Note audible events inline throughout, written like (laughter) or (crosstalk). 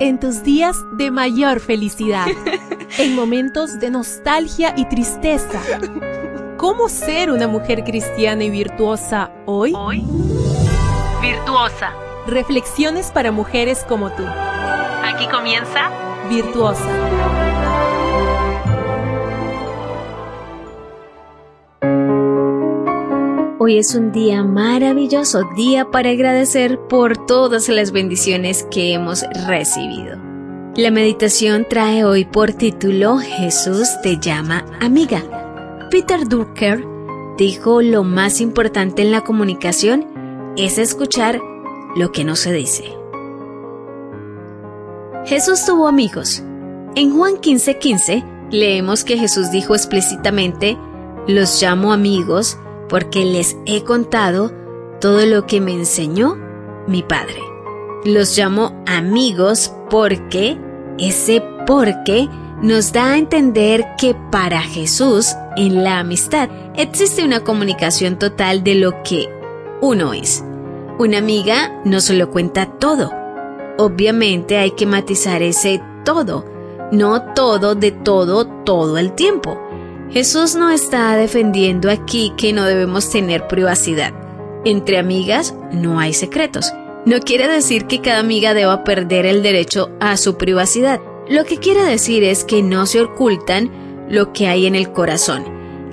en tus días de mayor felicidad, (laughs) en momentos de nostalgia y tristeza. ¿Cómo ser una mujer cristiana y virtuosa hoy? Hoy, virtuosa. Reflexiones para mujeres como tú. Aquí comienza Virtuosa. Hoy es un día maravilloso, día para agradecer por todas las bendiciones que hemos recibido. La meditación trae hoy por título Jesús te llama amiga. Peter Drucker dijo lo más importante en la comunicación es escuchar lo que no se dice. Jesús tuvo amigos. En Juan 15:15 15, leemos que Jesús dijo explícitamente, los llamo amigos porque les he contado todo lo que me enseñó mi Padre. Los llamo amigos porque ese porque nos da a entender que para Jesús en la amistad existe una comunicación total de lo que uno es. Una amiga no se lo cuenta todo. Obviamente hay que matizar ese todo, no todo de todo todo el tiempo. Jesús no está defendiendo aquí que no debemos tener privacidad. Entre amigas no hay secretos. No quiere decir que cada amiga deba perder el derecho a su privacidad. Lo que quiere decir es que no se ocultan lo que hay en el corazón,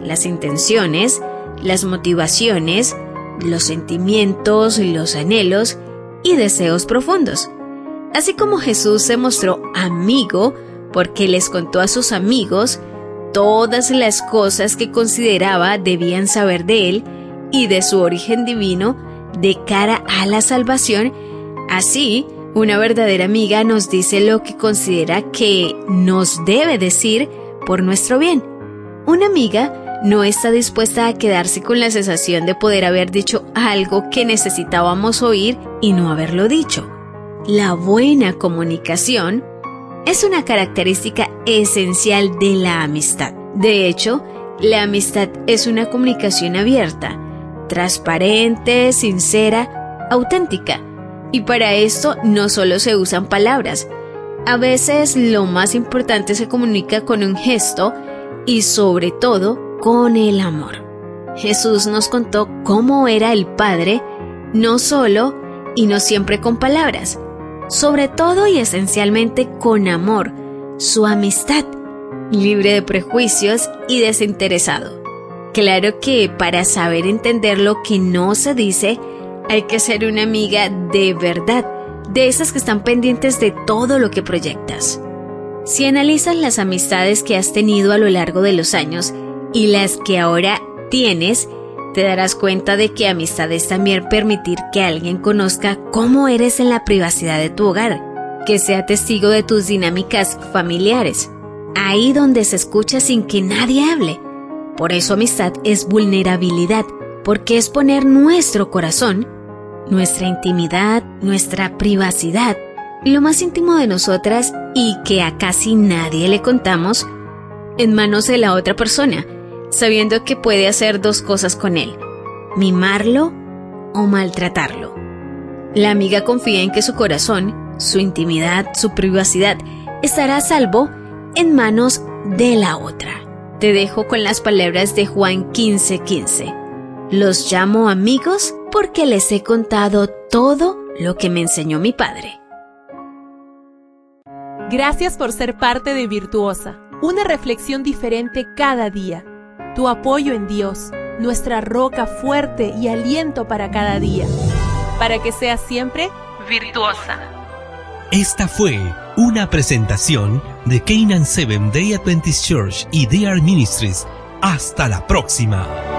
las intenciones, las motivaciones, los sentimientos, los anhelos y deseos profundos. Así como Jesús se mostró amigo porque les contó a sus amigos todas las cosas que consideraba debían saber de él y de su origen divino de cara a la salvación, así una verdadera amiga nos dice lo que considera que nos debe decir por nuestro bien. Una amiga no está dispuesta a quedarse con la sensación de poder haber dicho algo que necesitábamos oír y no haberlo dicho. La buena comunicación es una característica esencial de la amistad. De hecho, la amistad es una comunicación abierta, transparente, sincera, auténtica. Y para esto no solo se usan palabras. A veces lo más importante se comunica con un gesto y sobre todo con el amor. Jesús nos contó cómo era el Padre, no solo y no siempre con palabras, sobre todo y esencialmente con amor, su amistad, libre de prejuicios y desinteresado. Claro que para saber entender lo que no se dice, hay que ser una amiga de verdad, de esas que están pendientes de todo lo que proyectas. Si analizas las amistades que has tenido a lo largo de los años y las que ahora tienes, te darás cuenta de que amistad es también permitir que alguien conozca cómo eres en la privacidad de tu hogar, que sea testigo de tus dinámicas familiares, ahí donde se escucha sin que nadie hable. Por eso amistad es vulnerabilidad, porque es poner nuestro corazón, nuestra intimidad, nuestra privacidad, lo más íntimo de nosotras y que a casi nadie le contamos, en manos de la otra persona, sabiendo que puede hacer dos cosas con él, mimarlo o maltratarlo. La amiga confía en que su corazón, su intimidad, su privacidad estará a salvo en manos de la otra. Te dejo con las palabras de Juan 15:15. Los llamo amigos porque les he contado todo lo que me enseñó mi padre. Gracias por ser parte de Virtuosa, una reflexión diferente cada día tu apoyo en Dios, nuestra roca fuerte y aliento para cada día, para que seas siempre virtuosa. Esta fue una presentación de Canaan Seven Day Adventist Church y DR Ministries. Hasta la próxima.